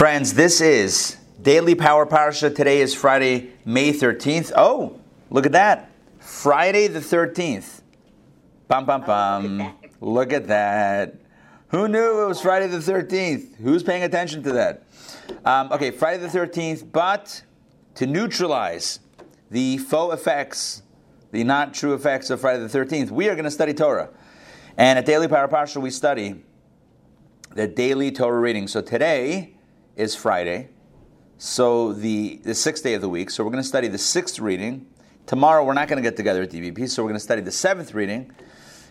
Friends, this is Daily Power Parsha. Today is Friday, May 13th. Oh, look at that. Friday the 13th. Bum, bum, bum. Look at that. Who knew it was Friday the 13th? Who's paying attention to that? Um, okay, Friday the 13th, but to neutralize the faux effects, the not true effects of Friday the 13th, we are going to study Torah. And at Daily Power Parsha, we study the daily Torah reading. So today, is Friday, so the, the sixth day of the week. So we're going to study the sixth reading. Tomorrow we're not going to get together at DPP, so we're going to study the seventh reading,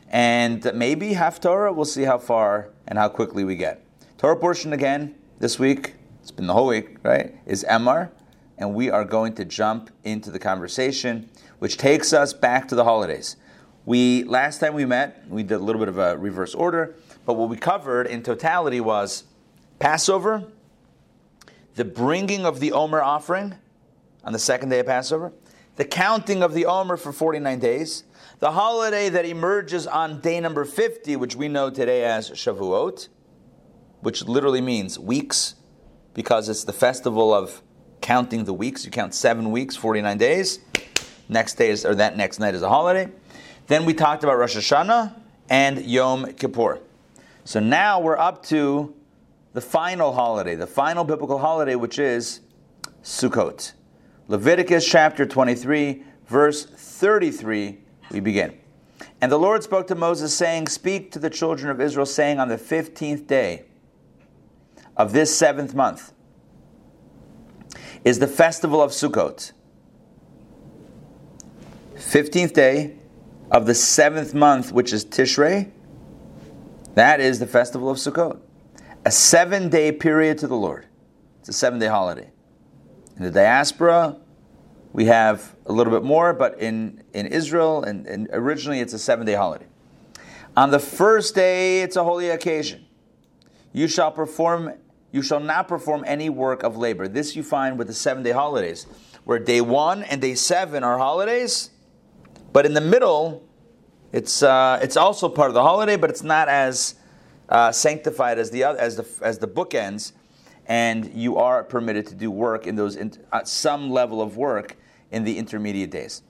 and maybe half Torah. We'll see how far and how quickly we get. Torah portion again this week. It's been the whole week, right? Is Emor, and we are going to jump into the conversation, which takes us back to the holidays. We last time we met, we did a little bit of a reverse order, but what we covered in totality was Passover the bringing of the Omer offering on the second day of Passover, the counting of the Omer for 49 days, the holiday that emerges on day number 50, which we know today as Shavuot, which literally means weeks, because it's the festival of counting the weeks. You count seven weeks, 49 days. Next day is, or that next night is a holiday. Then we talked about Rosh Hashanah and Yom Kippur. So now we're up to the final holiday, the final biblical holiday, which is Sukkot. Leviticus chapter 23, verse 33, we begin. And the Lord spoke to Moses, saying, Speak to the children of Israel, saying, On the 15th day of this seventh month is the festival of Sukkot. 15th day of the seventh month, which is Tishrei, that is the festival of Sukkot a seven day period to the Lord. It's a seven day holiday. In the diaspora, we have a little bit more, but in, in Israel, and, and originally it's a seven day holiday. On the first day, it's a holy occasion. You shall perform, you shall not perform any work of labor. This you find with the seven day holidays, where day one and day seven are holidays, but in the middle, it's, uh, it's also part of the holiday, but it's not as uh, sanctified as the as the as the bookends, and you are permitted to do work in those in, some level of work in the intermediate days.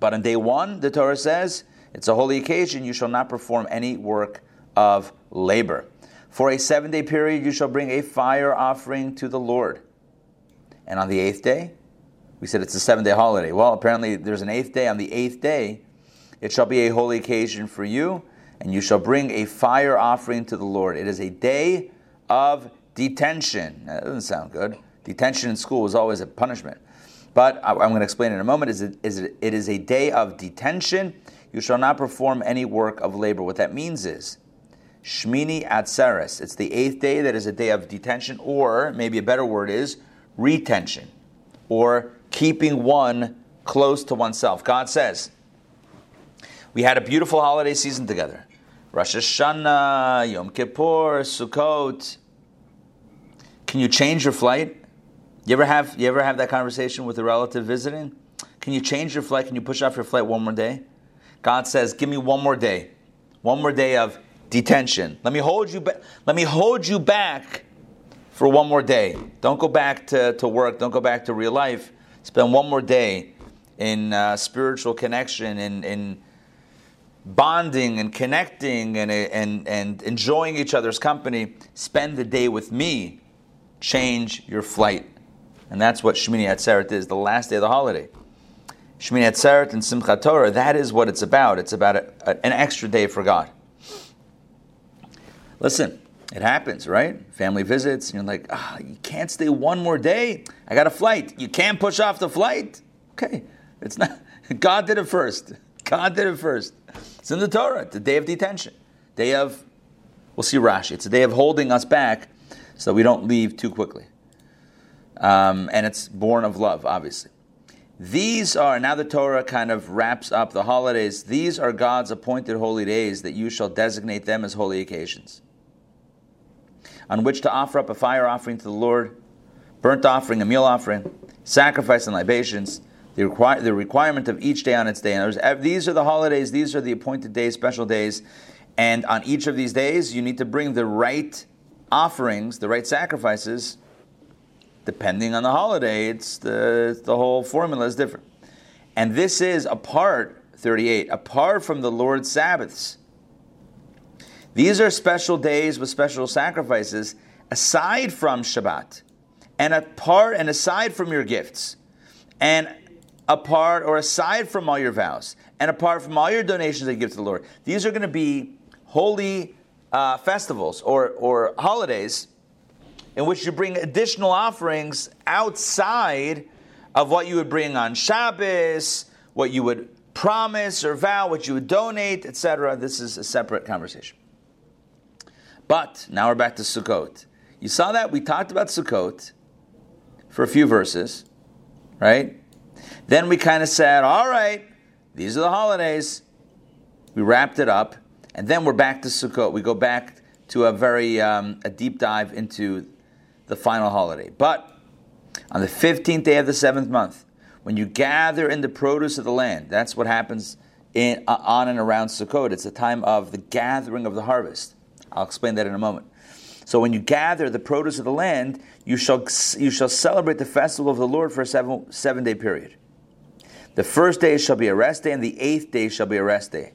But on day one, the Torah says it's a holy occasion. You shall not perform any work of labor. For a seven day period, you shall bring a fire offering to the Lord. And on the eighth day, we said it's a seven day holiday. Well, apparently there's an eighth day. On the eighth day, it shall be a holy occasion for you and you shall bring a fire offering to the Lord. It is a day of detention. That doesn't sound good. Detention in school was always a punishment. But I'm going to explain in a moment. Is it, is it, it is a day of detention. You shall not perform any work of labor. What that means is Shmini Atzeres. It's the eighth day that is a day of detention, or maybe a better word is retention, or keeping one close to oneself. God says, We had a beautiful holiday season together. Rosh Hashanah, Yom Kippur, Sukkot. Can you change your flight? You ever have you ever have that conversation with a relative visiting? Can you change your flight? Can you push off your flight one more day? God says, "Give me one more day, one more day of detention. Let me hold you back. Let me hold you back for one more day. Don't go back to, to work. Don't go back to real life. Spend one more day in uh, spiritual connection in in bonding and connecting and, and, and enjoying each other's company, spend the day with me. Change your flight. And that's what Shmini Atzeret is, the last day of the holiday. Shmini Atzeret and Simchat Torah, that is what it's about. It's about a, a, an extra day for God. Listen, it happens, right? Family visits, and you're like, ah, you can't stay one more day. I got a flight. You can't push off the flight. Okay, it's not. God did it first. God did it first. It's in the Torah. It's the day of detention, day of. We'll see Rashi. It's a day of holding us back so we don't leave too quickly. Um, and it's born of love, obviously. These are, now the Torah kind of wraps up the holidays. These are God's appointed holy days that you shall designate them as holy occasions, on which to offer up a fire offering to the Lord, burnt offering, a meal offering, sacrifice and libations, the, require, the requirement of each day on its day. And these are the holidays, these are the appointed days, special days, and on each of these days, you need to bring the right offerings, the right sacrifices depending on the holiday, it's the, the whole formula is different. And this is apart, 38, apart from the Lord's Sabbaths. These are special days with special sacrifices aside from Shabbat and apart and aside from your gifts and apart or aside from all your vows and apart from all your donations that you give to the Lord. These are going to be holy uh, festivals or, or holidays in which you bring additional offerings outside of what you would bring on Shabbos, what you would promise or vow, what you would donate, etc. This is a separate conversation. But now we're back to Sukkot. You saw that we talked about Sukkot for a few verses, right? Then we kind of said, all right, these are the holidays. We wrapped it up, and then we're back to Sukkot. We go back to a very um, a deep dive into the final holiday. But on the 15th day of the seventh month, when you gather in the produce of the land, that's what happens in, uh, on and around Sukkot. It's a time of the gathering of the harvest. I'll explain that in a moment. So when you gather the produce of the land, you shall, you shall celebrate the festival of the Lord for a seven, seven day period. The first day shall be a rest day, and the eighth day shall be a rest day.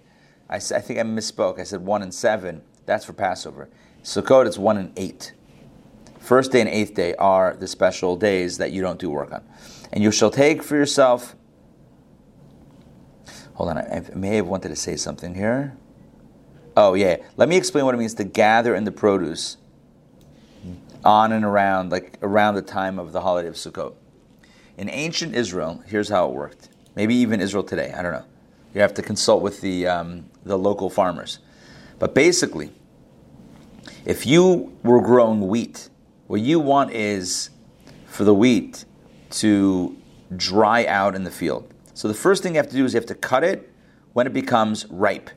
I, I think I misspoke. I said one and seven. That's for Passover. Sukkot, it's one and eight. First day and eighth day are the special days that you don't do work on. And you shall take for yourself. Hold on, I may have wanted to say something here. Oh, yeah. Let me explain what it means to gather in the produce on and around, like around the time of the holiday of Sukkot. In ancient Israel, here's how it worked. Maybe even Israel today, I don't know. You have to consult with the, um, the local farmers. But basically, if you were growing wheat what you want is for the wheat to dry out in the field. So the first thing you have to do is you have to cut it when it becomes ripe.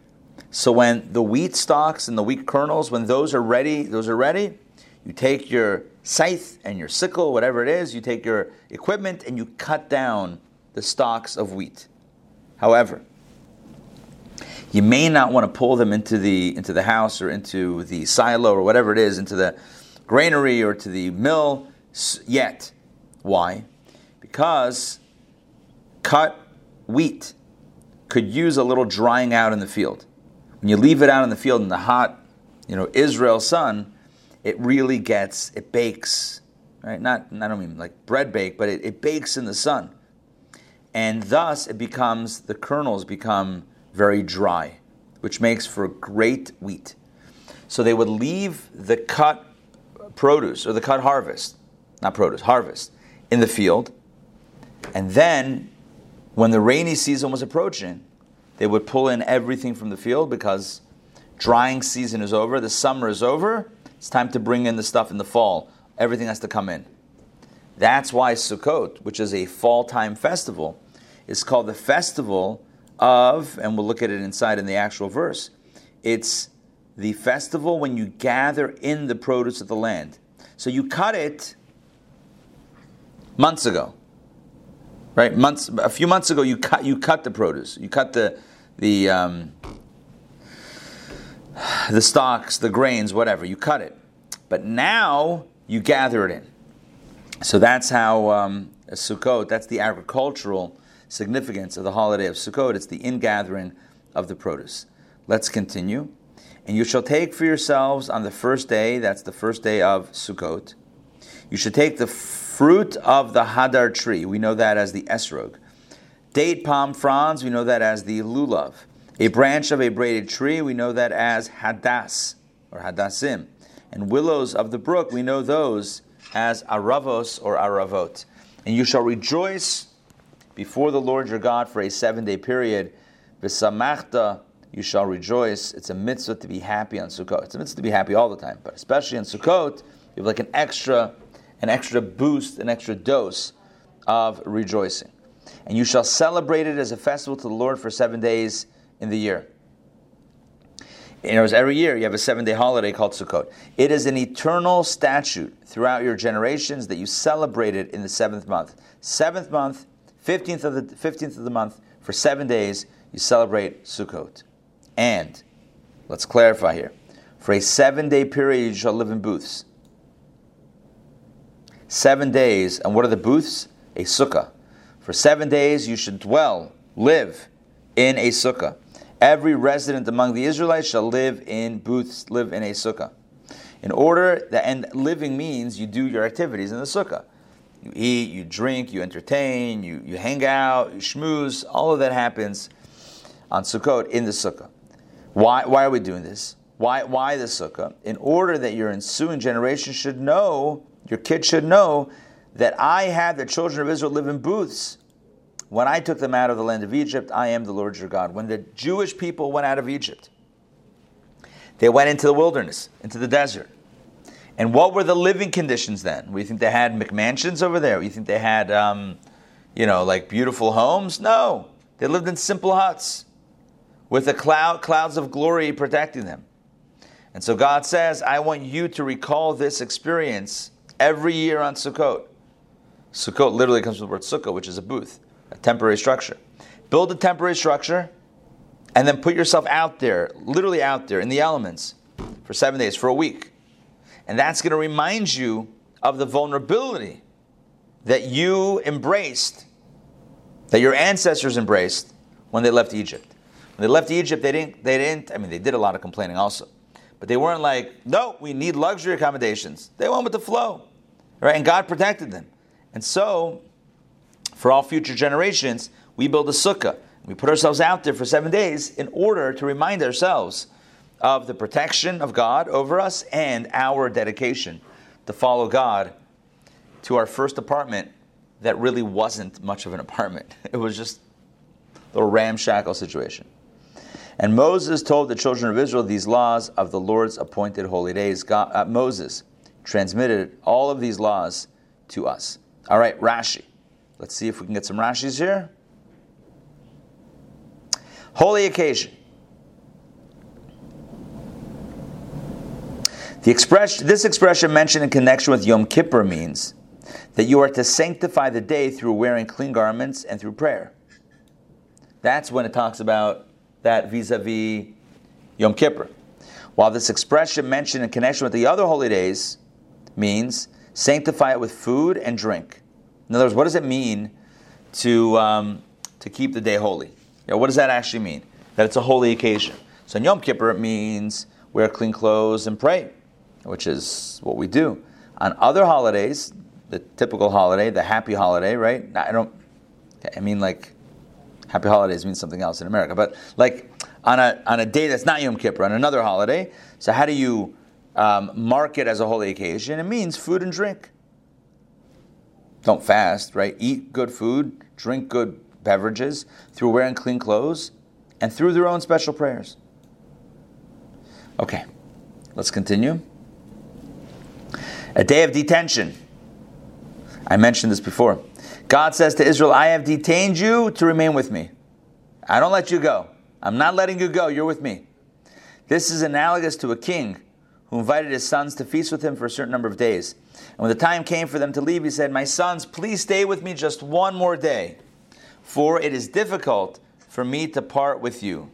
So when the wheat stalks and the wheat kernels, when those are ready, those are ready, you take your scythe and your sickle, whatever it is, you take your equipment and you cut down the stalks of wheat. However, you may not want to pull them into the into the house or into the silo or whatever it is, into the granary or to the mill yet. Why? Because cut wheat could use a little drying out in the field. When you leave it out in the field in the hot, you know, Israel sun, it really gets, it bakes, right? Not, I don't mean like bread bake, but it, it bakes in the sun. And thus it becomes, the kernels become very dry, which makes for great wheat. So they would leave the cut produce or the cut harvest, not produce, harvest in the field. And then when the rainy season was approaching, they would pull in everything from the field because drying season is over, the summer is over, it's time to bring in the stuff in the fall. Everything has to come in. That's why Sukkot, which is a fall time festival, is called the festival of, and we'll look at it inside in the actual verse. It's the festival when you gather in the produce of the land. So you cut it months ago, right? Months, a few months ago, you cut you cut the produce, you cut the the um, the stalks, the grains, whatever. You cut it, but now you gather it in. So that's how um, Sukkot. That's the agricultural significance of the holiday of Sukkot. It's the ingathering of the produce. Let's continue. And you shall take for yourselves on the first day, that's the first day of Sukkot, you should take the fruit of the hadar tree, we know that as the esrog, date palm fronds, we know that as the lulav, a branch of a braided tree, we know that as hadas or hadasim. and willows of the brook, we know those as aravos or aravot. And you shall rejoice before the Lord your God for a seven day period. V'samachta you shall rejoice. It's a mitzvah to be happy on Sukkot. It's a mitzvah to be happy all the time, but especially on Sukkot, You have like an extra, an extra boost, an extra dose of rejoicing. And you shall celebrate it as a festival to the Lord for seven days in the year. In other every year you have a seven day holiday called Sukkot. It is an eternal statute throughout your generations that you celebrate it in the seventh month. Seventh month, 15th of the, 15th of the month, for seven days, you celebrate Sukkot. And, let's clarify here, for a seven day period you shall live in booths. Seven days, and what are the booths? A sukkah. For seven days you should dwell, live in a sukkah. Every resident among the Israelites shall live in booths, live in a sukkah. In order that, and living means you do your activities in the sukkah. You eat, you drink, you entertain, you, you hang out, you schmooze. All of that happens on Sukkot in the sukkah. Why, why are we doing this? Why, why the sukkah? In order that your ensuing generation should know, your kids should know, that I had the children of Israel live in booths when I took them out of the land of Egypt, I am the Lord your God. When the Jewish people went out of Egypt, they went into the wilderness, into the desert. And what were the living conditions then? We think they had McMansions over there. You think they had, um, you know, like beautiful homes? No, they lived in simple huts with the cloud, clouds of glory protecting them. And so God says, I want you to recall this experience every year on Sukkot. Sukkot literally comes from the word sukkah, which is a booth a temporary structure. Build a temporary structure and then put yourself out there, literally out there in the elements for seven days, for a week. And that's going to remind you of the vulnerability that you embraced, that your ancestors embraced when they left Egypt. When they left Egypt, they didn't, they didn't, I mean, they did a lot of complaining also. But they weren't like, no, we need luxury accommodations. They went with the flow, right? And God protected them. And so, for all future generations, we build a sukkah. We put ourselves out there for seven days in order to remind ourselves of the protection of God over us and our dedication to follow God to our first apartment that really wasn't much of an apartment. It was just a little ramshackle situation. And Moses told the children of Israel these laws of the Lord's appointed holy days. God, uh, Moses transmitted all of these laws to us. All right, Rashi. Let's see if we can get some Rashi's here. Holy occasion. The expression, this expression mentioned in connection with Yom Kippur means that you are to sanctify the day through wearing clean garments and through prayer. That's when it talks about that vis-a-vis Yom Kippur. While this expression mentioned in connection with the other holy days means sanctify it with food and drink. In other words, what does it mean to, um, to keep the day holy? You know, what does that actually mean? That it's a holy occasion. So in Yom Kippur, it means wear clean clothes and pray, which is what we do. On other holidays, the typical holiday, the happy holiday, right? I don't, I mean like, happy holidays means something else in America, but like on a, on a day that's not Yom Kippur, on another holiday, so how do you um, mark it as a holy occasion? It means food and drink don't fast, right? Eat good food, drink good beverages, through wearing clean clothes, and through their own special prayers. Okay, let's continue. A day of detention. I mentioned this before. God says to Israel, I have detained you to remain with me. I don't let you go. I'm not letting you go. You're with me. This is analogous to a king who invited his sons to feast with him for a certain number of days. And when the time came for them to leave, he said, My sons, please stay with me just one more day, for it is difficult for me to part with you.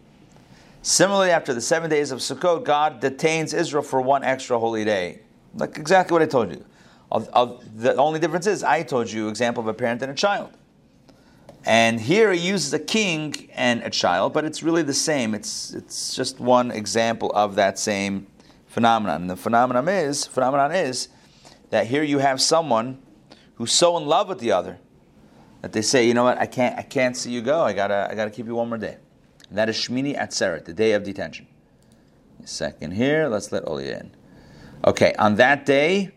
Similarly, after the seven days of Sukkot, God detains Israel for one extra holy day. Like exactly what I told you. of the only difference is I told you example of a parent and a child. And here he uses a king and a child, but it's really the same. It's, it's just one example of that same phenomenon. And the phenomenon is, phenomenon is that here you have someone who's so in love with the other that they say, you know what, I can't, I can't see you go. I gotta, I gotta keep you one more day. And that is Shmini Atzeret, the day of detention. A second here, let's let Olia in. Okay, on that day,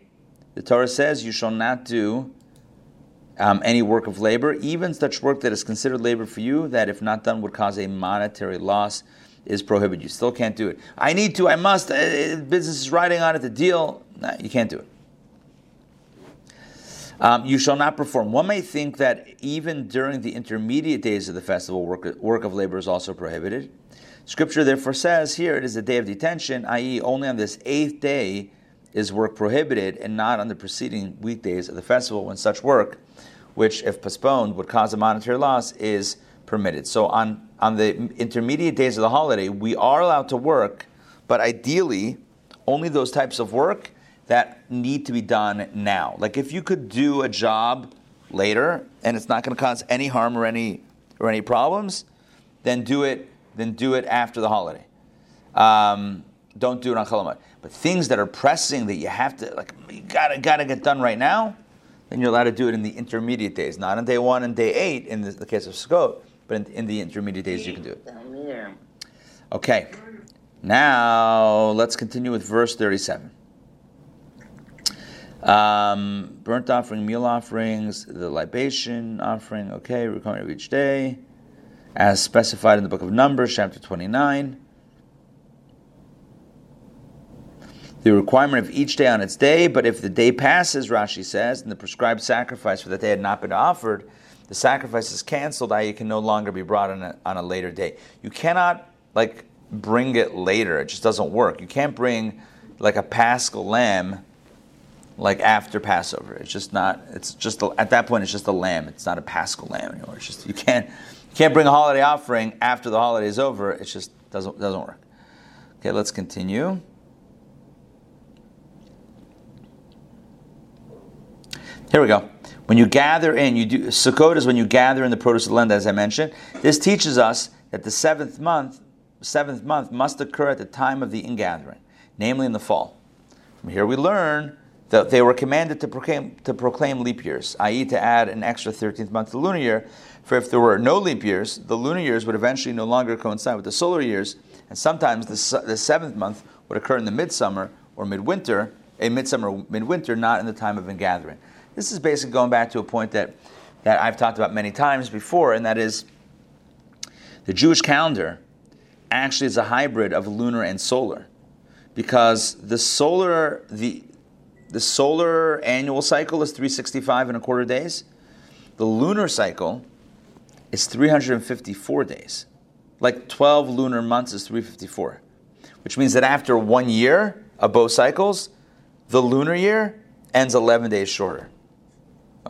the Torah says you shall not do um, any work of labor, even such work that is considered labor for you, that if not done would cause a monetary loss, is prohibited. You still can't do it. I need to, I must, uh, business is riding on it, the deal. You can't do it. Um, you shall not perform. One may think that even during the intermediate days of the festival, work, work of labor is also prohibited. Scripture therefore says here it is a day of detention, i.e., only on this eighth day is work prohibited, and not on the preceding weekdays of the festival when such work, which if postponed would cause a monetary loss, is permitted. So on, on the intermediate days of the holiday, we are allowed to work, but ideally, only those types of work that need to be done now. Like if you could do a job later and it's not going to cause any harm or any or any problems, then do it. Then do it after the holiday. Um, don't do it on Chol But things that are pressing that you have to like you gotta gotta get done right now, then you're allowed to do it in the intermediate days, not on day one and day eight in the, the case of Sukkot, but in, in, the intermediate days you can do it. Okay. Now let's continue with verse 37. Um, burnt offering, meal offerings, the libation offering, okay, coming of each day, as specified in the book of Numbers, chapter 29. The requirement of each day on its day, but if the day passes, Rashi says, and the prescribed sacrifice for that day had not been offered, the sacrifice is canceled, i.e., can no longer be brought on a, on a later day. You cannot, like, bring it later. It just doesn't work. You can't bring, like, a paschal lamb like after Passover. It's just not. It's just a, at that point. It's just a lamb. It's not a Paschal lamb anymore. It's just you can't you can't bring a holiday offering after the holiday is over. It just doesn't doesn't work. Okay, let's continue. Here we go. When you gather in, you do Sukkot is when you gather in the produce of the land, as I mentioned. This teaches us that the seventh month, seventh month must occur at the time of the ingathering, namely in the fall. From here we learn they were commanded to proclaim, to proclaim leap years, i.e., to add an extra 13th month to the lunar year. For if there were no leap years, the lunar years would eventually no longer coincide with the solar years, and sometimes the, the seventh month would occur in the midsummer or midwinter, a midsummer midwinter, not in the time of ingathering. This is basically going back to a point that, that I've talked about many times before, and that is the Jewish calendar actually is a hybrid of lunar and solar. Because the solar, the, the solar annual cycle is 365 and a quarter days. The lunar cycle is 354 days. Like 12 lunar months is 354, which means that after one year of both cycles, the lunar year ends 11 days shorter.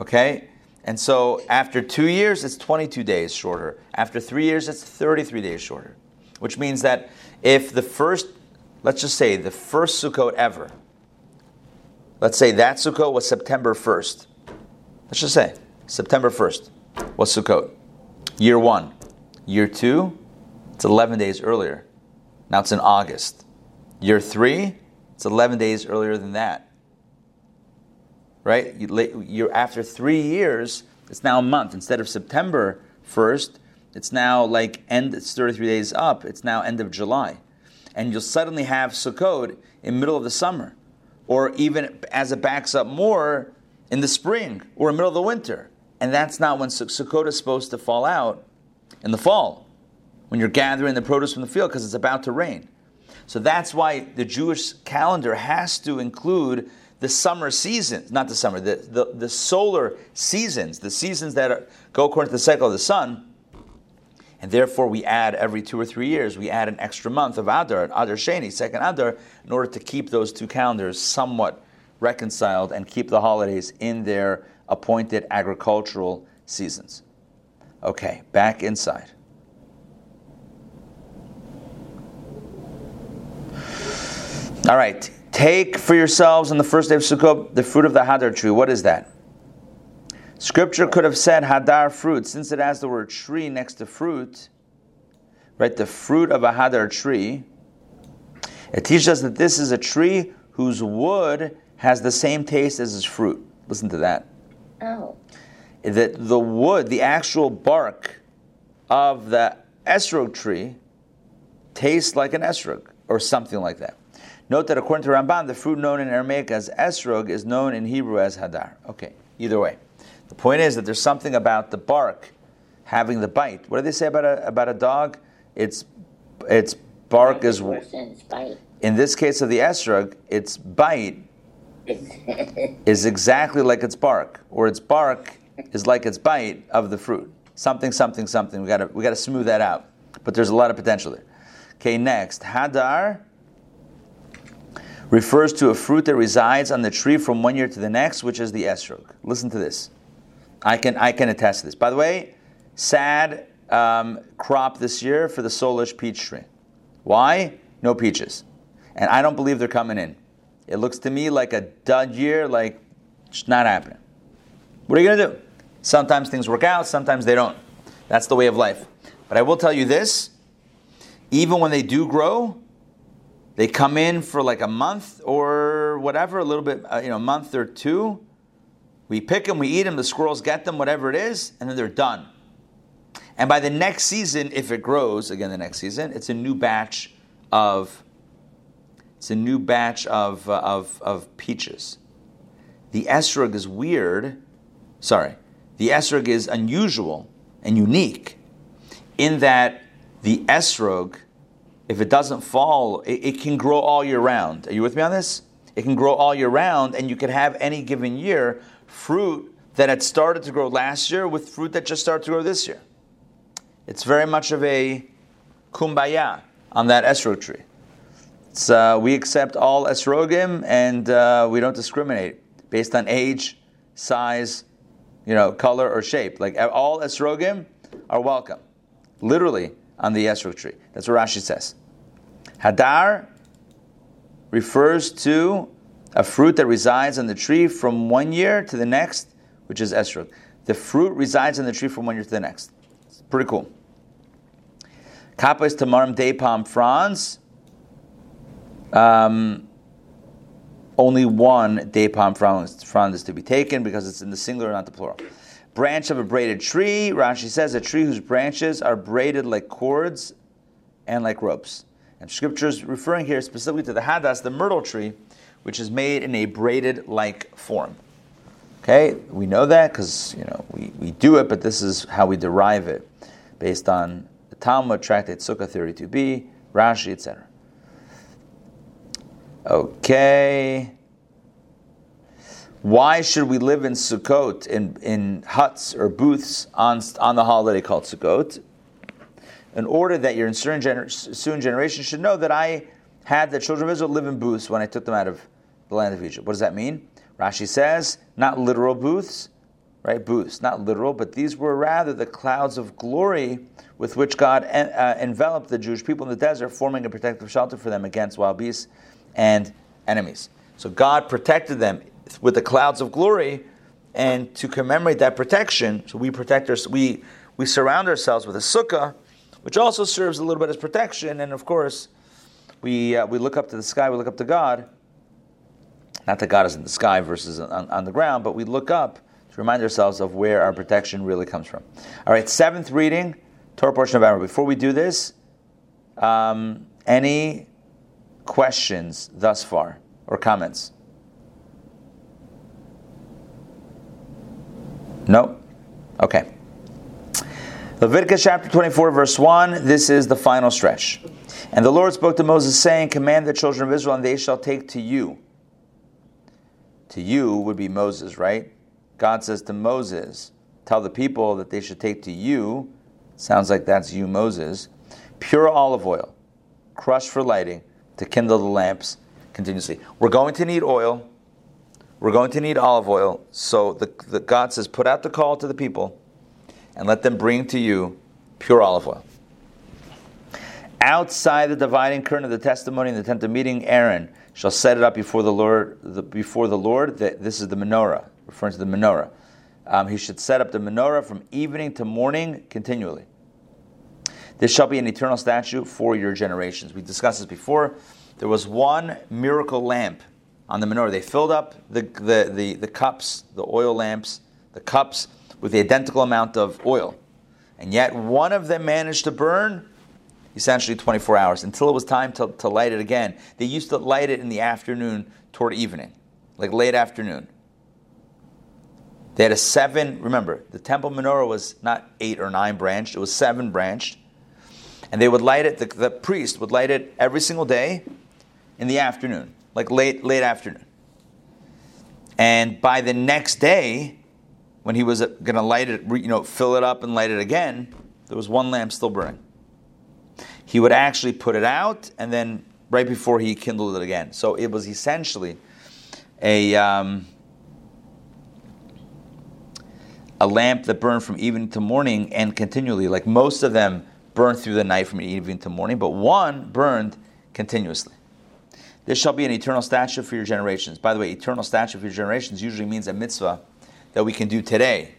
Okay? And so after two years, it's 22 days shorter. After three years, it's 33 days shorter. Which means that if the first, let's just say the first Sukkot ever, Let's say that Sukkot was September 1st. Let's just say September 1st was Sukkot. Year one. Year two, it's 11 days earlier. Now it's in August. Year three, it's 11 days earlier than that. Right? You're, after three years, it's now a month. Instead of September 1st, it's now like end, it's 33 days up, it's now end of July. And you'll suddenly have Sukkot in middle of the summer or even as it backs up more in the spring or the middle of the winter. And that's not when Sukkot is supposed to fall out in the fall, when you're gathering the produce from the field because it's about to rain. So that's why the Jewish calendar has to include the summer seasons, not the summer, the, the, the solar seasons, the seasons that are, go according to the cycle of the sun and therefore, we add every two or three years, we add an extra month of Adar, Adar Sheni, second Adar, in order to keep those two calendars somewhat reconciled and keep the holidays in their appointed agricultural seasons. Okay, back inside. All right, take for yourselves on the first day of Sukkot the fruit of the Hadar tree. What is that? Scripture could have said hadar fruit, since it has the word tree next to fruit, right? The fruit of a hadar tree. It teaches us that this is a tree whose wood has the same taste as its fruit. Listen to that. Oh. That the wood, the actual bark of the esrog tree, tastes like an esrog or something like that. Note that according to Ramban, the fruit known in Aramaic as esrog is known in Hebrew as hadar. Okay, either way. The point is that there's something about the bark having the bite. What do they say about a about a dog? Its its bark is bite. in this case of the esrog, its bite is exactly like its bark, or its bark is like its bite of the fruit. Something, something, something. We gotta we gotta smooth that out. But there's a lot of potential there. Okay, next. Hadar refers to a fruit that resides on the tree from one year to the next, which is the esrog. Listen to this. I can I can attest to this. By the way, sad um, crop this year for the Sollish peach tree. Why? No peaches, and I don't believe they're coming in. It looks to me like a dud year, like it's not happening. What are you gonna do? Sometimes things work out, sometimes they don't. That's the way of life. But I will tell you this: even when they do grow, they come in for like a month or whatever, a little bit, uh, you know, a month or two. We pick them, we eat them, the squirrels get them, whatever it is, and then they're done. And by the next season, if it grows again the next season, it's a new batch of it's a new batch of, uh, of, of peaches. The esrog is weird. Sorry, the esrog is unusual and unique in that the esrog if it doesn't fall, it, it, can grow all year round. Are you with me on this? It can grow all year round, and you could have any given year fruit that had started to grow last year with fruit that just started to grow this year. It's very much of a kumbaya on that esrog tree. Uh, we accept all esrogim, and uh, we don't discriminate based on age, size, you know, color or shape. Like all esrogim are welcome, literally on the esrog tree. That's what Rashi says. Hadar refers to a fruit that resides on the tree from one year to the next, which is esrog. The fruit resides on the tree from one year to the next. It's pretty cool. Kappa is tamarim de palm fronds. Um, only one de palm frond is to be taken because it's in the singular, not the plural. Branch of a braided tree. Rashi says a tree whose branches are braided like cords and like ropes. And scripture is referring here specifically to the hadas, the myrtle tree, which is made in a braided like form. Okay, we know that because you know we, we do it, but this is how we derive it based on the Talmud, Tractate Sukkah 32b, Rashi, etc. Okay. Why should we live in Sukkot, in, in huts or booths on, on the holiday called Sukkot? in order that your ensuing gener- soon generation should know that I had the children of Israel live in booths when I took them out of the land of Egypt. What does that mean? Rashi says, not literal booths, right? Booths, not literal, but these were rather the clouds of glory with which God en- uh, enveloped the Jewish people in the desert, forming a protective shelter for them against wild beasts and enemies. So God protected them with the clouds of glory, and to commemorate that protection, so we protect our, we we surround ourselves with a sukkah which also serves a little bit as protection. And of course, we, uh, we look up to the sky, we look up to God. Not that God is in the sky versus on, on the ground, but we look up to remind ourselves of where our protection really comes from. All right, seventh reading, Torah portion of Emor. Before we do this, um, any questions thus far or comments? No? Okay. Leviticus chapter 24, verse 1, this is the final stretch. And the Lord spoke to Moses, saying, Command the children of Israel, and they shall take to you. To you would be Moses, right? God says to Moses, Tell the people that they should take to you, sounds like that's you, Moses, pure olive oil, crushed for lighting, to kindle the lamps continuously. We're going to need oil. We're going to need olive oil. So the, the God says, Put out the call to the people and let them bring to you pure olive oil. Outside the dividing curtain of the testimony in the tent of meeting, Aaron shall set it up before the Lord. The, before the Lord, the, this is the menorah, referring to the menorah. Um, he should set up the menorah from evening to morning continually. This shall be an eternal statute for your generations. We discussed this before. There was one miracle lamp on the menorah. They filled up the, the, the, the cups, the oil lamps, the cups with the identical amount of oil. And yet one of them managed to burn essentially 24 hours until it was time to, to light it again. They used to light it in the afternoon toward evening, like late afternoon. They had a seven, remember, the temple menorah was not eight or nine branched, it was seven branched. And they would light it, the, the priest would light it every single day in the afternoon, like late, late afternoon. And by the next day, when he was going to light it, you know, fill it up and light it again, there was one lamp still burning. He would actually put it out, and then right before he kindled it again. So it was essentially a um, a lamp that burned from evening to morning and continually. Like most of them burned through the night from evening to morning, but one burned continuously. This shall be an eternal statute for your generations. By the way, eternal statute for your generations usually means a mitzvah that we can do today.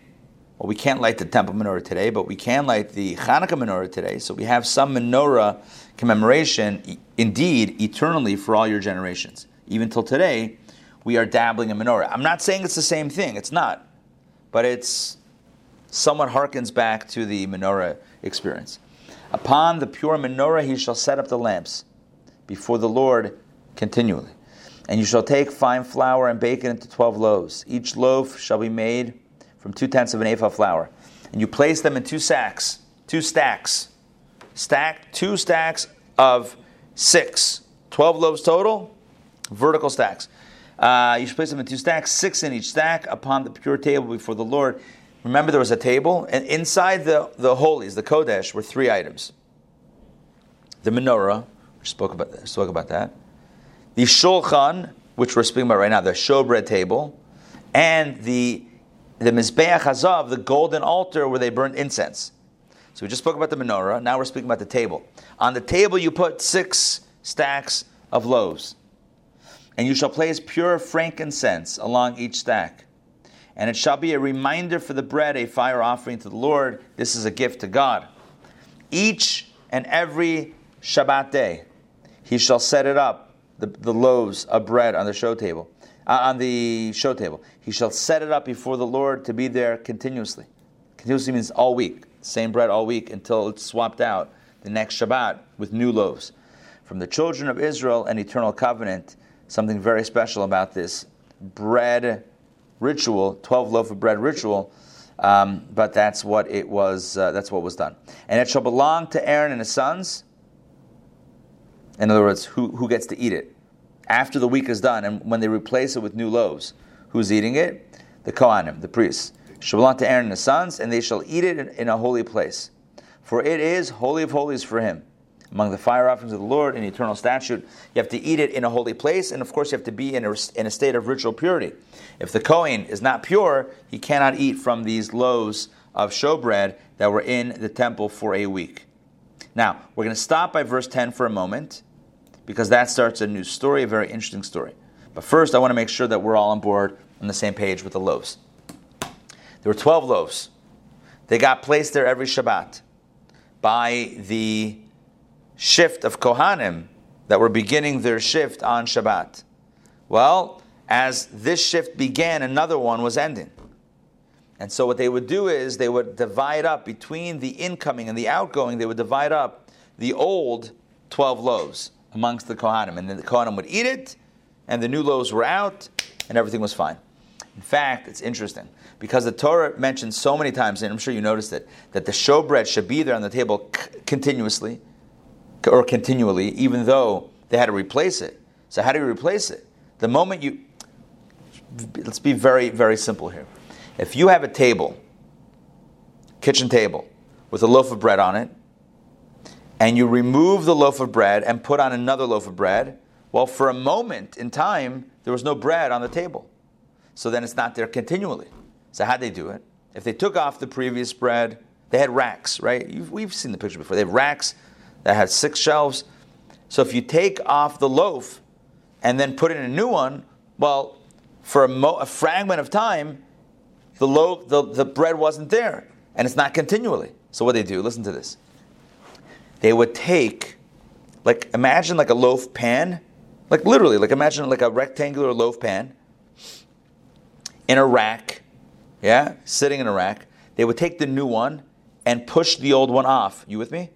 Well, we can't light the temple menorah today, but we can light the Hanukkah menorah today. So we have some menorah commemoration, indeed, eternally for all your generations. Even till today, we are dabbling in menorah. I'm not saying it's the same thing, it's not. But it's somewhat harkens back to the menorah experience. Upon the pure menorah he shall set up the lamps before the Lord continually. And you shall take fine flour and bake it into twelve loaves. Each loaf shall be made from two tenths of an ephah flour. And you place them in two sacks, two stacks. Stack, two stacks of six. Twelve loaves total, vertical stacks. Uh, you should place them in two stacks, six in each stack, upon the pure table before the Lord. Remember, there was a table, and inside the, the holies, the Kodesh, were three items the menorah, we spoke about, spoke about that, the shulchan, which we're speaking about right now, the showbread table, and the the mizbeach hazav, the golden altar where they burned incense. So we just spoke about the menorah. Now we're speaking about the table. On the table, you put six stacks of loaves, and you shall place pure frankincense along each stack. And it shall be a reminder for the bread, a fire offering to the Lord. This is a gift to God. Each and every Shabbat day, he shall set it up the, the loaves of bread on the show table, uh, on the show table. He shall set it up before the Lord to be there continuously. Continuously means all week, same bread all week until it's swapped out the next Shabbat with new loaves. From the children of Israel, an eternal covenant, something very special about this bread ritual, 12 loaf of bread ritual. Um, but that's what it was. Uh, that's what was done, and it shall belong to Aaron and his sons in other words, who, who gets to eat it? After the week is done, and when they replace it with new loaves, who's eating it? The Kohanim, the priests. Belong to Aaron and his sons, and they shall eat it in, in a holy place. For it is holy of holies for him. Among the fire offerings of the Lord in eternal statute, you have to eat it in a holy place, and of course, you have to be in a, in a state of ritual purity. If the Kohen is not pure, he cannot eat from these loaves of showbread that were in the temple for a week. Now, we're going to stop by verse 10 for a moment because that starts a new story, a very interesting story. But first, I want to make sure that we're all on board on the same page with the loaves. There were 12 loaves. They got placed there every Shabbat by the shift of Kohanim that were beginning their shift on Shabbat. Well, as this shift began, another one was ending. And so what they would do is they would divide up between the incoming and the outgoing, they would divide up the old 12 loaves amongst the Kohanim. And then the Kohanim would eat it, and the new loaves were out, and everything was fine. In fact, it's interesting because the Torah mentions so many times, and I'm sure you noticed it, that the showbread should be there on the table c- continuously or continually, even though they had to replace it. So, how do you replace it? The moment you, let's be very, very simple here. If you have a table, kitchen table, with a loaf of bread on it, and you remove the loaf of bread and put on another loaf of bread, well, for a moment in time, there was no bread on the table. So then it's not there continually. So how'd they do it? If they took off the previous bread, they had racks, right? You've, we've seen the picture before. They have racks that had six shelves. So if you take off the loaf and then put in a new one, well, for a, mo- a fragment of time, the loaf, the, the bread wasn't there, and it's not continually. So what they do? Listen to this they would take, like, imagine like a loaf pan, like literally, like imagine like a rectangular loaf pan in a rack, yeah, sitting in a rack. They would take the new one and push the old one off. You with me?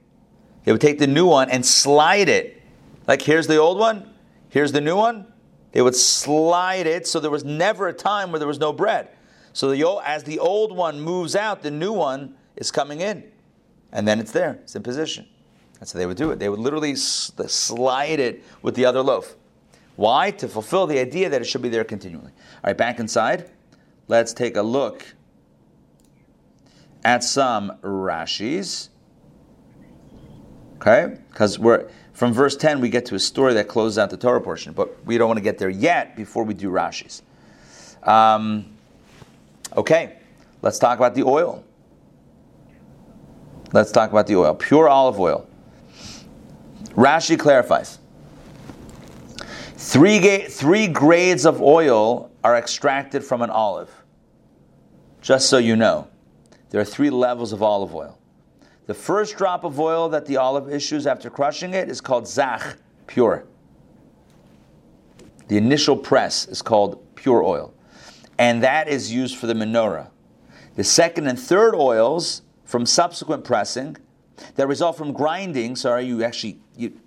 They would take the new one and slide it. Like, here's the old one, here's the new one. They would slide it so there was never a time where there was no bread. So the, old, as the old one moves out, the new one is coming in. And then it's there, it's in position. That's how they would do it. They would literally slide it with the other loaf. Why? To fulfill the idea that it should be there continually. All right, back inside. Let's take a look at some Rashis. Okay? Because we're from verse 10, we get to a story that closes out the Torah portion, but we don't want to get there yet before we do Rashis. Um, okay, let's talk about the oil. Let's talk about the oil. Pure olive oil. Rashi clarifies. Three, ga- three grades of oil are extracted from an olive. Just so you know, there are three levels of olive oil. The first drop of oil that the olive issues after crushing it is called zach, pure. The initial press is called pure oil, and that is used for the menorah. The second and third oils from subsequent pressing that result from grinding, sorry, you actually, you,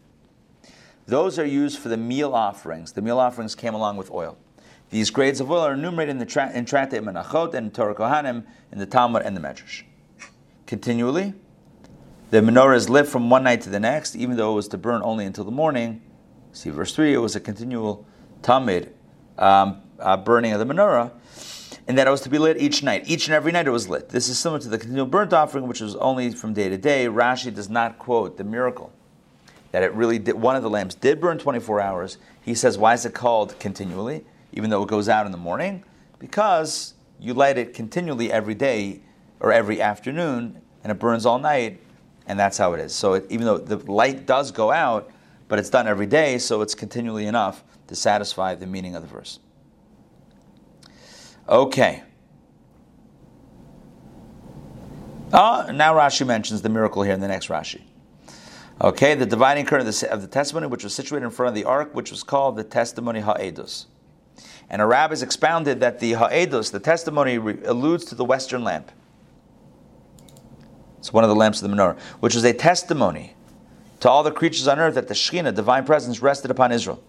those are used for the meal offerings. The meal offerings came along with oil. These grades of oil are enumerated in the tra- in Tractate Menachot and Torah Kohanim, in the Talmud and the Medrash. Continually, the menorah is lit from one night to the next, even though it was to burn only until the morning. See verse 3, it was a continual tamid, um, uh, burning of the menorah, and that it was to be lit each night. Each and every night it was lit. This is similar to the continual burnt offering, which was only from day to day. Rashi does not quote the miracle that it really did, one of the lamps did burn 24 hours. He says, why is it called continually, even though it goes out in the morning? Because you light it continually every day or every afternoon, and it burns all night and that's how it is. So it, even though the light does go out, but it's done every day, so it's continually enough to satisfy the meaning of the verse. Okay. Oh, now Rashi mentions the miracle here in the next Rashi. Okay, the dividing curtain of the, of the testimony, which was situated in front of the ark, which was called the testimony ha'edus. And a rabbis expounded that the ha'edus, the testimony, re- alludes to the western lamp. It's one of the lamps of the menorah, which was a testimony to all the creatures on earth that the Shekhinah, divine presence, rested upon Israel.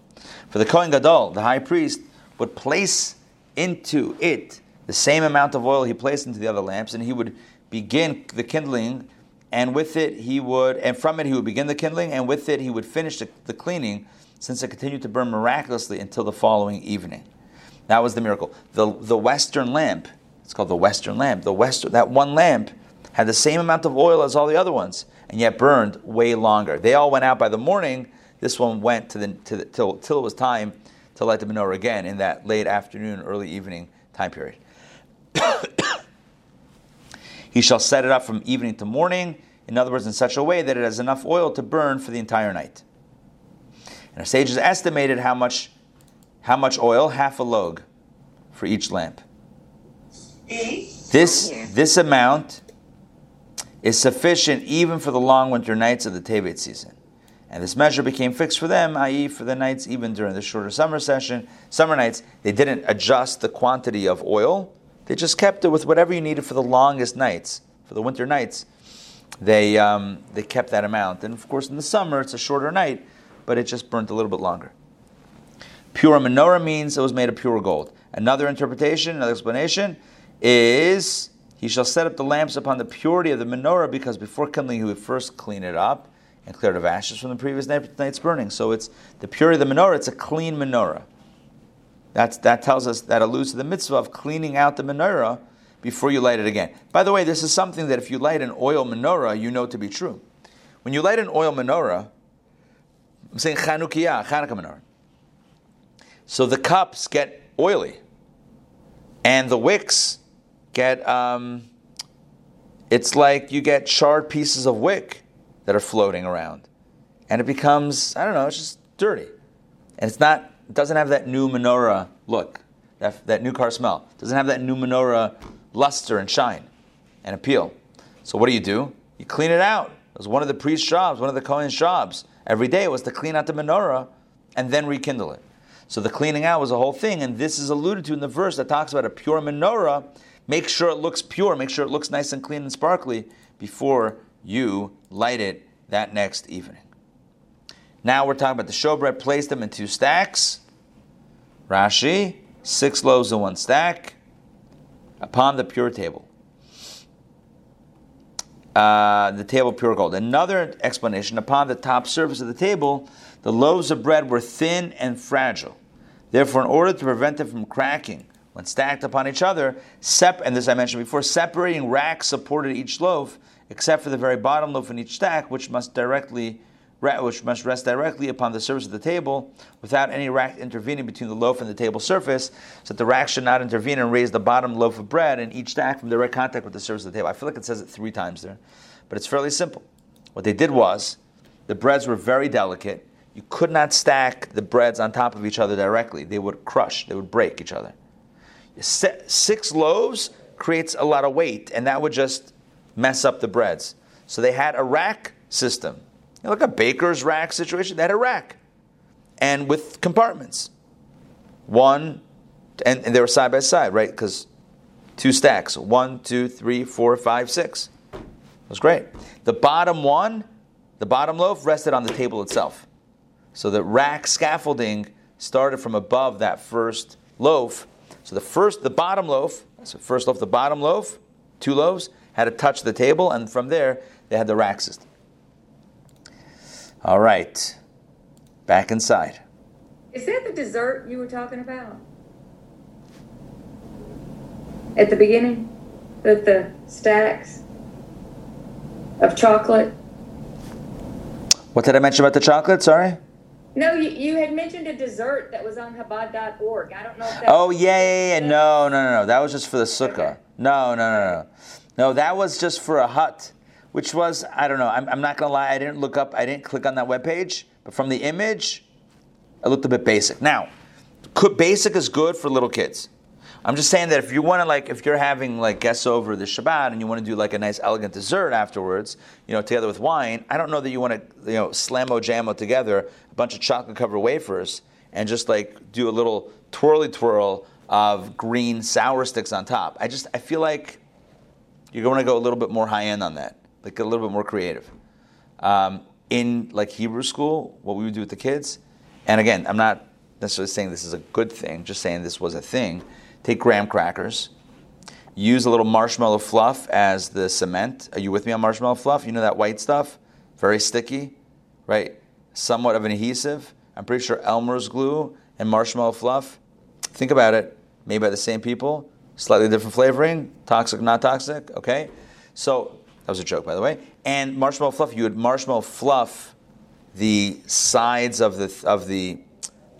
For the Kohen Gadol, the high priest, would place into it the same amount of oil he placed into the other lamps, and he would begin the kindling, and with it he would, and from it he would begin the kindling, and with it he would finish the, the cleaning, since it continued to burn miraculously until the following evening. That was the miracle. The, the western lamp, it's called the western lamp, the western, that one lamp had the same amount of oil as all the other ones, and yet burned way longer. They all went out by the morning. This one went to the, to the till, till it was time to light the menorah again in that late afternoon, early evening time period. he shall set it up from evening to morning, in other words, in such a way that it has enough oil to burn for the entire night. And our sages estimated how much, how much oil, half a log, for each lamp. This, this amount is sufficient even for the long winter nights of the Tevet season. And this measure became fixed for them, i.e., for the nights even during the shorter summer session, summer nights. They didn't adjust the quantity of oil; they just kept it with whatever you needed for the longest nights, for the winter nights. They um, they kept that amount, and of course, in the summer it's a shorter night, but it just burnt a little bit longer. Pure menorah means it was made of pure gold. Another interpretation, another explanation, is he shall set up the lamps upon the purity of the menorah, because before kindling he would first clean it up and clear of ashes from the previous night's burning. So it's the purity of the menorah, it's a clean menorah. That's, that tells us, that alludes to the mitzvah of cleaning out the menorah before you light it again. By the way, this is something that if you light an oil menorah, you know to be true. When you light an oil menorah, I'm saying Chanukiah, Chanukah menorah. So the cups get oily, and the wicks get um, it's like you get charred pieces of wick that are floating around. And it becomes i don't know it's just dirty. And it's not it doesn't have that new menorah look that, that new car smell. It doesn't have that new menorah luster and shine and appeal. So what do you do? You clean it out. It was one of the priest's jobs one of the kohen's jobs. Every day was to clean out the menorah and then rekindle it. So the cleaning out was a whole thing and this is alluded to in the verse that talks about a pure menorah. Make sure it looks pure, make sure it looks nice and clean and sparkly before you light it that next evening. Now we're talking about the showbread. Place them in two stacks. Rashi, six loaves in one stack upon the pure table. uh, the table pure gold. Another explanation upon the top surface of the table, the loaves of bread were thin and fragile. Therefore, in order to prevent them from cracking when stacked upon each other, sep- and this I mentioned before, separating racks supported each loaf, except for the very bottom loaf in each stack, which must directly which must rest directly upon the surface of the table without any rack intervening between the loaf and the table surface, so that the rack should not intervene and raise the bottom loaf of bread in each stack from direct contact with the surface of the table. I feel like it says it three times there, but it's fairly simple. What they did was, the breads were very delicate. You could not stack the breads on top of each other directly. They would crush, they would break each other. Six loaves creates a lot of weight, and that would just mess up the breads. So they had a rack system you know, like a baker's rack situation, they had a rack. And with compartments. One, and, and they were side by side, right? Because two stacks. One, two, three, four, five, six. It was great. The bottom one, the bottom loaf, rested on the table itself. So the rack scaffolding started from above that first loaf. So the first, the bottom loaf, so first loaf, the bottom loaf, two loaves, had to touch the table, and from there they had the rack system. All right. Back inside. Is that the dessert you were talking about? At the beginning? With the stacks of chocolate? What did I mention about the chocolate? Sorry? No, you, you had mentioned a dessert that was on Chabad.org. I don't know if that Oh, yeah, yeah, yeah. No, no, no, no. That was just for the sukkah. Okay. No, no, no, no. No, that was just for a hut which was I don't know. I'm, I'm not gonna lie. I didn't look up. I didn't click on that web page. But from the image, it looked a bit basic. Now, basic is good for little kids. I'm just saying that if you want to like, if you're having like guests over the Shabbat and you want to do like a nice elegant dessert afterwards, you know, together with wine, I don't know that you want to, you know, slam slammo jammo together a bunch of chocolate covered wafers and just like do a little twirly twirl of green sour sticks on top. I just, I feel like you're going to go a little bit more high end on that like a little bit more creative. Um, in like Hebrew school, what we would do with the kids, and again, I'm not necessarily saying this is a good thing, just saying this was a thing. Take graham crackers, use a little marshmallow fluff as the cement. Are you with me on marshmallow fluff? You know that white stuff, very sticky, right? Somewhat of an adhesive. I'm pretty sure Elmer's glue and marshmallow fluff. Think about it, made by the same people, slightly different flavoring, toxic, not toxic. Okay, so that was a joke, by the way. And marshmallow fluff, you would marshmallow fluff the sides of the of the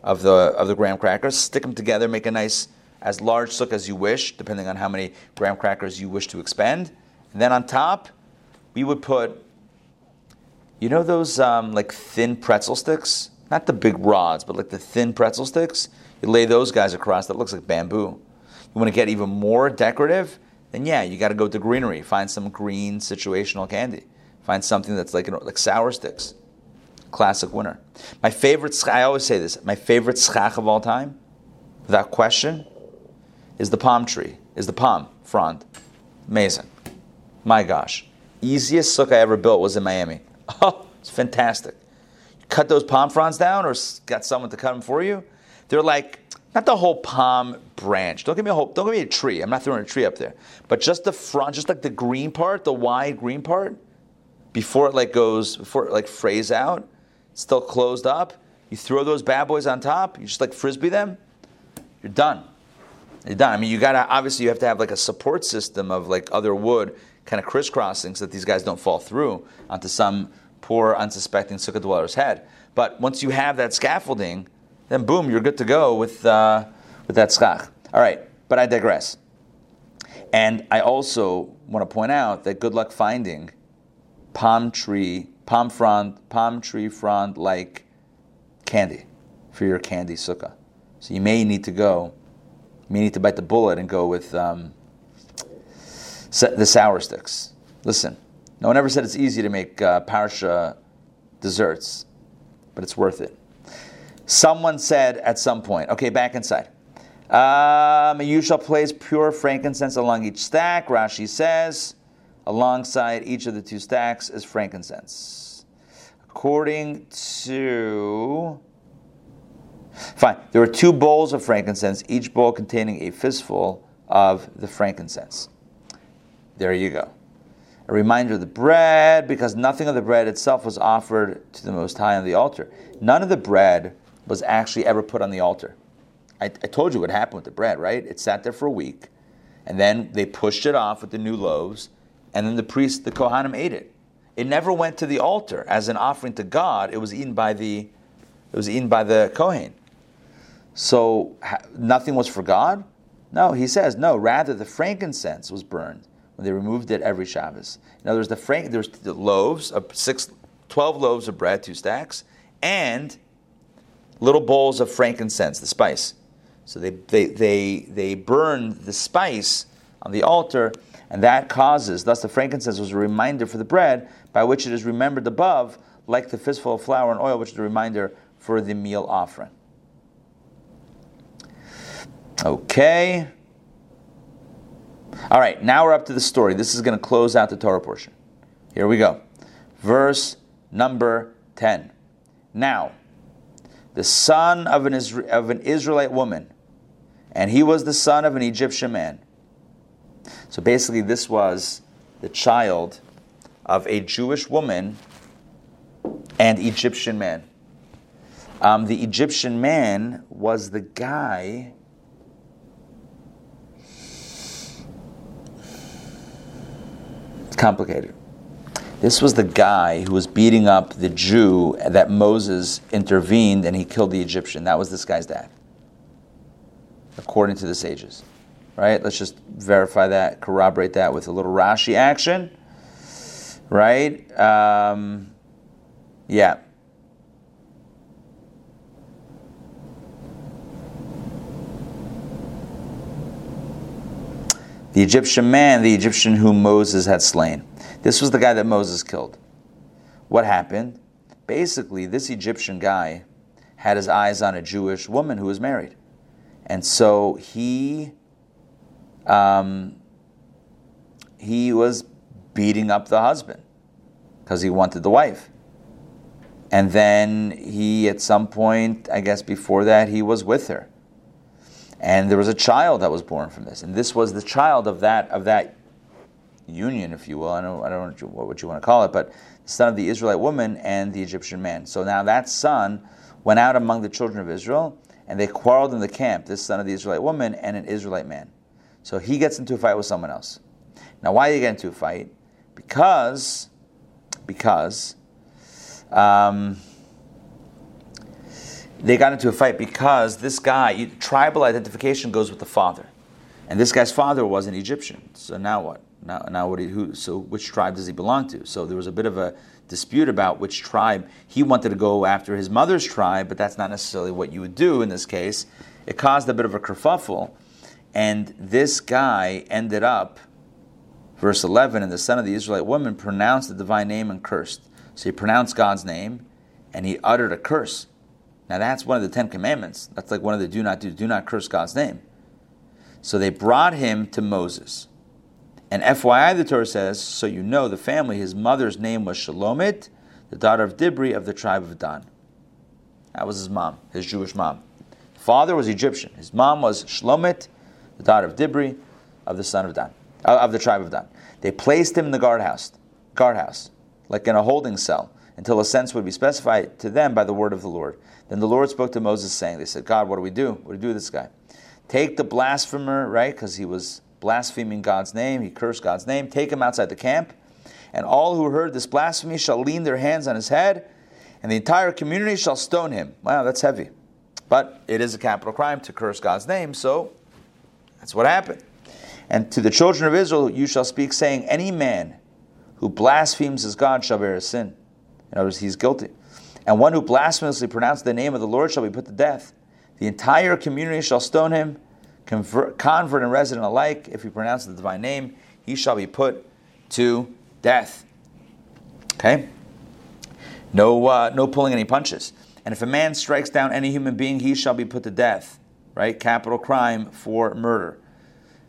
of the of the graham crackers, stick them together, make a nice as large sook as you wish, depending on how many graham crackers you wish to expend. And then on top, we would put, you know, those um, like thin pretzel sticks, not the big rods, but like the thin pretzel sticks. You lay those guys across. That looks like bamboo. You want to get even more decorative then yeah, you got to go to greenery. Find some green situational candy. Find something that's like you know, like sour sticks. Classic winner. My favorite. I always say this. My favorite schach of all time, without question, is the palm tree. Is the palm frond. Amazing. My gosh, easiest sukkah I ever built was in Miami. Oh, it's fantastic. Cut those palm fronds down, or got someone to cut them for you. They're like not the whole palm branch. Don't give me a whole. Don't give me a tree. I'm not throwing a tree up there, but just the front, just like the green part, the wide green part, before it like goes, before it like frays out, still closed up. You throw those bad boys on top. You just like frisbee them. You're done. You're done. I mean, you gotta obviously you have to have like a support system of like other wood kind of crisscrossing so that these guys don't fall through onto some poor unsuspecting sukkah dweller's head. But once you have that scaffolding then boom, you're good to go with, uh, with that schach. All right, but I digress. And I also want to point out that good luck finding palm tree, palm frond, palm tree frond like candy for your candy sukkah. So you may need to go, you may need to bite the bullet and go with um, the sour sticks. Listen, no one ever said it's easy to make uh, parsha desserts, but it's worth it. Someone said at some point, okay, back inside. Um, you shall place pure frankincense along each stack. Rashi says, alongside each of the two stacks is frankincense. According to. Fine. There are two bowls of frankincense, each bowl containing a fistful of the frankincense. There you go. a reminder of the bread, because nothing of the bread itself was offered to the Most High on the altar. None of the bread was actually ever put on the altar. I, I told you what happened with the bread, right? It sat there for a week, and then they pushed it off with the new loaves, and then the priest, the Kohanim, ate it. It never went to the altar as an offering to God. It was eaten by the, it was eaten by the Kohen. So nothing was for God. No, he says no. Rather, the frankincense was burned when they removed it every Shabbos. In other words, the frank there's the loaves of six, 12 loaves of bread, two stacks, and little bowls of frankincense, the spice. So they, they, they, they burned the spice on the altar, and that causes, thus the frankincense was a reminder for the bread by which it is remembered above, like the fistful of flour and oil, which is a reminder for the meal offering. Okay. All right, now we're up to the story. This is going to close out the Torah portion. Here we go. Verse number 10. Now, the son of an, Isra- of an Israelite woman, and he was the son of an Egyptian man. So basically, this was the child of a Jewish woman and Egyptian man. Um, the Egyptian man was the guy. It's complicated. This was the guy who was beating up the Jew that Moses intervened and he killed the Egyptian. That was this guy's dad, according to the sages. Right? Let's just verify that, corroborate that with a little Rashi action. Right? Um, yeah. The Egyptian man, the Egyptian whom Moses had slain. This was the guy that Moses killed. What happened? Basically, this Egyptian guy had his eyes on a Jewish woman who was married. And so he um, he was beating up the husband because he wanted the wife. And then he, at some point, I guess before that, he was with her. And there was a child that was born from this. And this was the child of that, of that union, if you will. I don't, I don't know what you want to call it, but the son of the Israelite woman and the Egyptian man. So now that son went out among the children of Israel, and they quarreled in the camp, this son of the Israelite woman and an Israelite man. So he gets into a fight with someone else. Now, why did he get into a fight? Because, because um, they got into a fight because this guy, tribal identification goes with the father, and this guy's father was an Egyptian. So now what? Now, now what? who? So which tribe does he belong to? So there was a bit of a dispute about which tribe he wanted to go after his mother's tribe, but that's not necessarily what you would do in this case. It caused a bit of a kerfuffle, and this guy ended up, verse 11, and the son of the Israelite woman pronounced the divine name and cursed. So he pronounced God's name, and he uttered a curse. Now that's one of the Ten Commandments. That's like one of the do not do, do not curse God's name. So they brought him to Moses. And FYI, the Torah says, so you know the family, his mother's name was Shalomit, the daughter of Dibri of the tribe of Dan. That was his mom, his Jewish mom. Father was Egyptian. His mom was Shlomit, the daughter of Dibri, of the son of Dan, uh, of the tribe of Dan. They placed him in the guardhouse, guardhouse, like in a holding cell, until a sentence would be specified to them by the word of the Lord. Then the Lord spoke to Moses, saying, "They said, God, what do we do? What do we do with this guy? Take the blasphemer, right? Because he was blaspheming God's name. He cursed God's name. Take him outside the camp, and all who heard this blasphemy shall lean their hands on his head, and the entire community shall stone him." Wow, that's heavy. But it is a capital crime to curse God's name, so that's what happened. And to the children of Israel you shall speak, saying, Any man who blasphemes his God shall bear a sin. In other words, he's guilty. And one who blasphemously pronounces the name of the Lord shall be put to death. The entire community shall stone him, convert, convert and resident alike. If he pronounces the divine name, he shall be put to death. Okay? No, uh, no pulling any punches. And if a man strikes down any human being, he shall be put to death right? Capital crime for murder,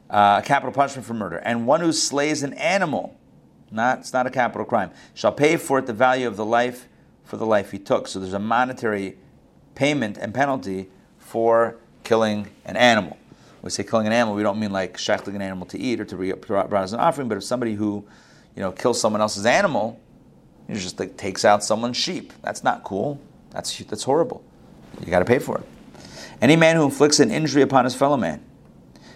uh, capital punishment for murder. And one who slays an animal, not it's not a capital crime, shall pay for it the value of the life for the life he took. So there's a monetary payment and penalty for killing an animal. We say killing an animal, we don't mean like shechting an animal to eat or to be brought as an offering, but if somebody who you know, kills someone else's animal, he just like takes out someone's sheep. That's not cool. That's that's horrible. You got to pay for it. Any man who inflicts an injury upon his fellow man,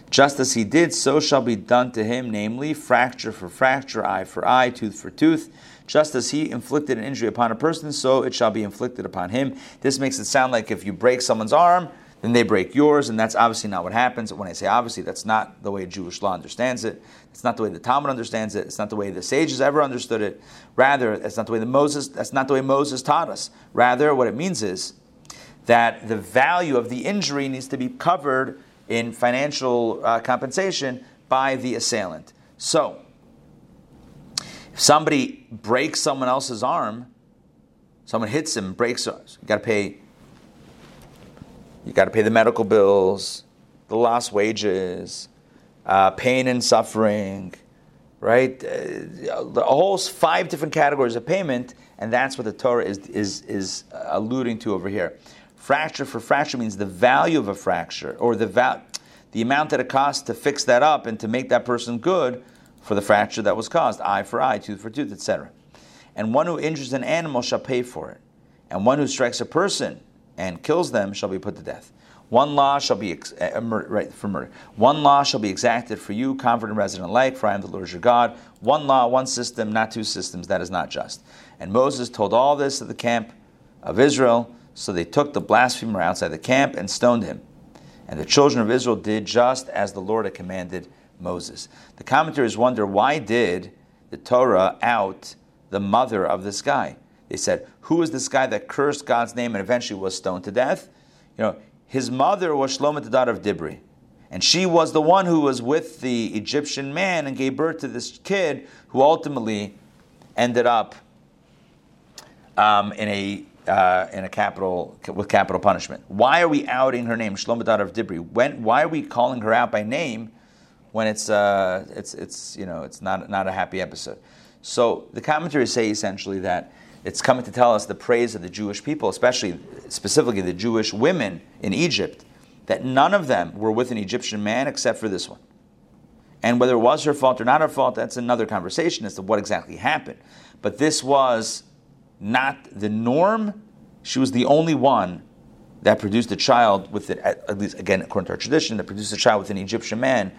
just as he did, so shall be done to him, namely, fracture for fracture, eye for eye, tooth for tooth. Just as he inflicted an injury upon a person, so it shall be inflicted upon him. This makes it sound like if you break someone's arm, then they break yours, and that's obviously not what happens. When I say obviously, that's not the way Jewish law understands it. It's not the way the Talmud understands it. It's not the way the sages ever understood it. Rather, that's not the way the Moses. That's not the way Moses taught us. Rather, what it means is that the value of the injury needs to be covered in financial uh, compensation by the assailant. So, if somebody breaks someone else's arm, someone hits him, breaks, you got to pay. You got to pay the medical bills, the lost wages, uh, pain and suffering, right? Uh, the whole five different categories of payment, and that's what the Torah is is is alluding to over here. Fracture for fracture means the value of a fracture, or the val- the amount that it costs to fix that up and to make that person good for the fracture that was caused, eye for eye, tooth for tooth, etc. And one who injures an animal shall pay for it, and one who strikes a person and kills them shall be put to death. One law shall be ex- uh, mur- right for murder. One law shall be exacted for you, convert and resident alike. For I am the Lord your God. One law, one system, not two systems. That is not just. And Moses told all this to the camp of Israel so they took the blasphemer outside the camp and stoned him. And the children of Israel did just as the Lord had commanded Moses. The commentators wonder why did the Torah out the mother of this guy? They said, Who is this guy that cursed God's name and eventually was stoned to death? You know, his mother was Shlomo, the daughter of Dibri. And she was the one who was with the Egyptian man and gave birth to this kid who ultimately ended up um, in a uh, in a capital with capital punishment. Why are we outing her name, Shlomo daughter of Dibri? When why are we calling her out by name when it's uh, it's it's you know it's not not a happy episode? So the commentaries say essentially that it's coming to tell us the praise of the Jewish people, especially specifically the Jewish women in Egypt, that none of them were with an Egyptian man except for this one. And whether it was her fault or not her fault, that's another conversation as to what exactly happened. But this was not the norm. She was the only one that produced a child with it, at least again according to our tradition, that produced a child with an Egyptian man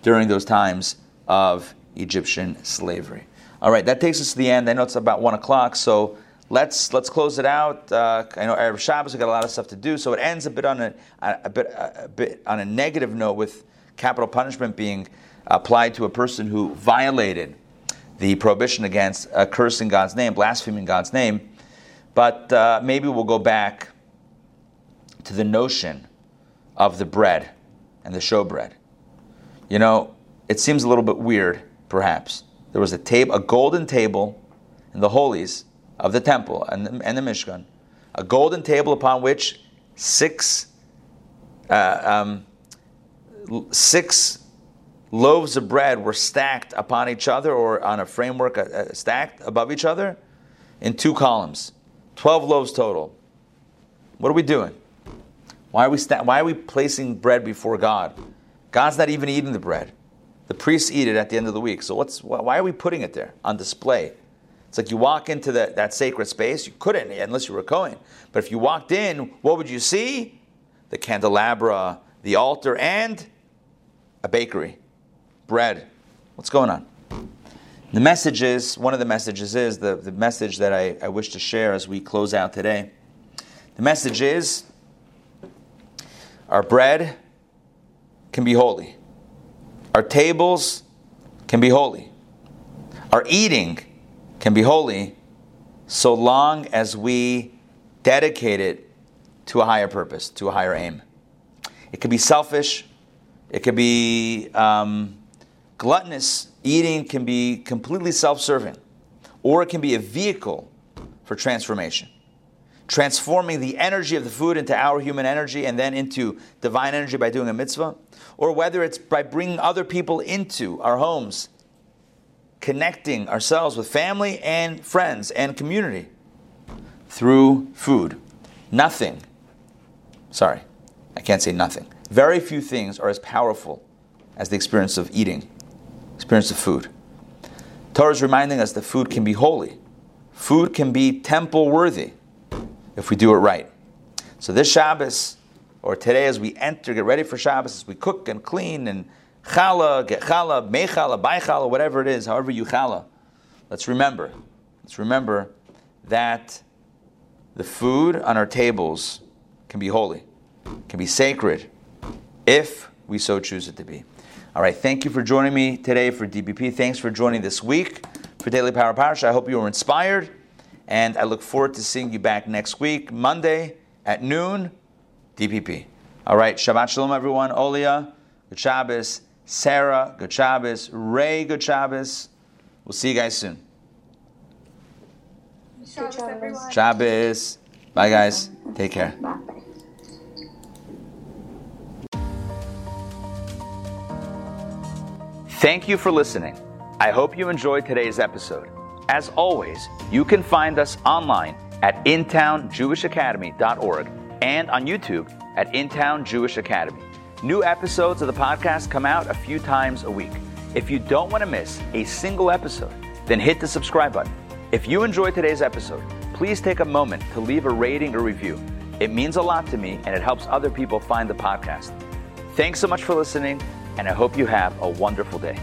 during those times of Egyptian slavery. All right, that takes us to the end. I know it's about one o'clock, so let's let's close it out. Uh, I know Erev Shabbos we got a lot of stuff to do, so it ends a bit on a, a bit a bit on a negative note with capital punishment being applied to a person who violated the prohibition against uh, cursing God's name, blaspheming God's name. But uh, maybe we'll go back to the notion of the bread and the showbread. You know, it seems a little bit weird, perhaps. There was a table, a golden table in the holies of the temple and the, and the Mishkan, a golden table upon which six uh, um, six loaves of bread were stacked upon each other or on a framework uh, uh, stacked above each other in two columns. 12 loaves total. What are we doing? Why are we, sta- why are we placing bread before God? God's not even eating the bread. The priests eat it at the end of the week. So what's, why are we putting it there on display? It's like you walk into that sacred space. You couldn't unless you were Cohen. But if you walked in, what would you see? The candelabra, the altar, and a bakery bread. What's going on? The message is one of the messages is the, the message that I, I wish to share as we close out today. The message is our bread can be holy, our tables can be holy, our eating can be holy so long as we dedicate it to a higher purpose, to a higher aim. It could be selfish, it could be. Um, gluttonous eating can be completely self serving, or it can be a vehicle for transformation. Transforming the energy of the food into our human energy and then into divine energy by doing a mitzvah, or whether it's by bringing other people into our homes, connecting ourselves with family and friends and community through food. Nothing, sorry, I can't say nothing. Very few things are as powerful as the experience of eating experience of food. Torah is reminding us that food can be holy. Food can be temple worthy if we do it right. So this Shabbos, or today as we enter, get ready for Shabbos, as we cook and clean and challah, get challah, make challah, buy challah, whatever it is, however you challah, let's remember, let's remember that the food on our tables can be holy, can be sacred, if we so choose it to be. All right, thank you for joining me today for DPP. Thanks for joining this week for Daily Power Parsha. I hope you were inspired, and I look forward to seeing you back next week, Monday at noon, DPP. All right, Shabbat Shalom, everyone. Olia, good Shabbos. Sarah, good Shabbos. Ray, good Shabbos. We'll see you guys soon. Shabbos, everyone. Shabbos. Bye, guys. Take care. Bye. Thank you for listening. I hope you enjoyed today's episode. As always, you can find us online at intownjewishacademy.org and on YouTube at Intown Jewish Academy. New episodes of the podcast come out a few times a week. If you don't want to miss a single episode, then hit the subscribe button. If you enjoyed today's episode, please take a moment to leave a rating or review. It means a lot to me and it helps other people find the podcast. Thanks so much for listening, and I hope you have a wonderful day.